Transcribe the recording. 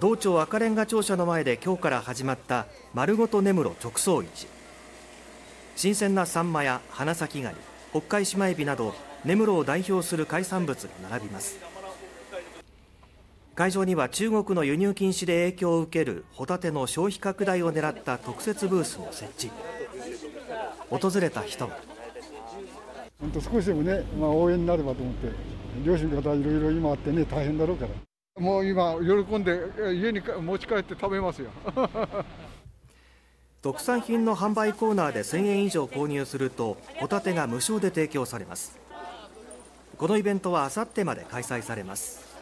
道庁赤レンガ庁舎の前で今日から始まった丸ごと根室直送市。新鮮なサンマや花咲ガニ北海シマエビなど根室を代表する海産物が並びます。会場には中国の輸入禁止で影響を受けるホタテの消費拡大を狙った特設ブースを設置。訪れた人は。本当少しでもね、まあ、応援になればと思って両親の方いろいろ今あってね大変だろうから。もう今喜んで家に持ち帰って食べますよ。特産品の販売コーナーで1000円以上購入するとホタテが無償で提供されます。このイベントはあさってまで開催されます。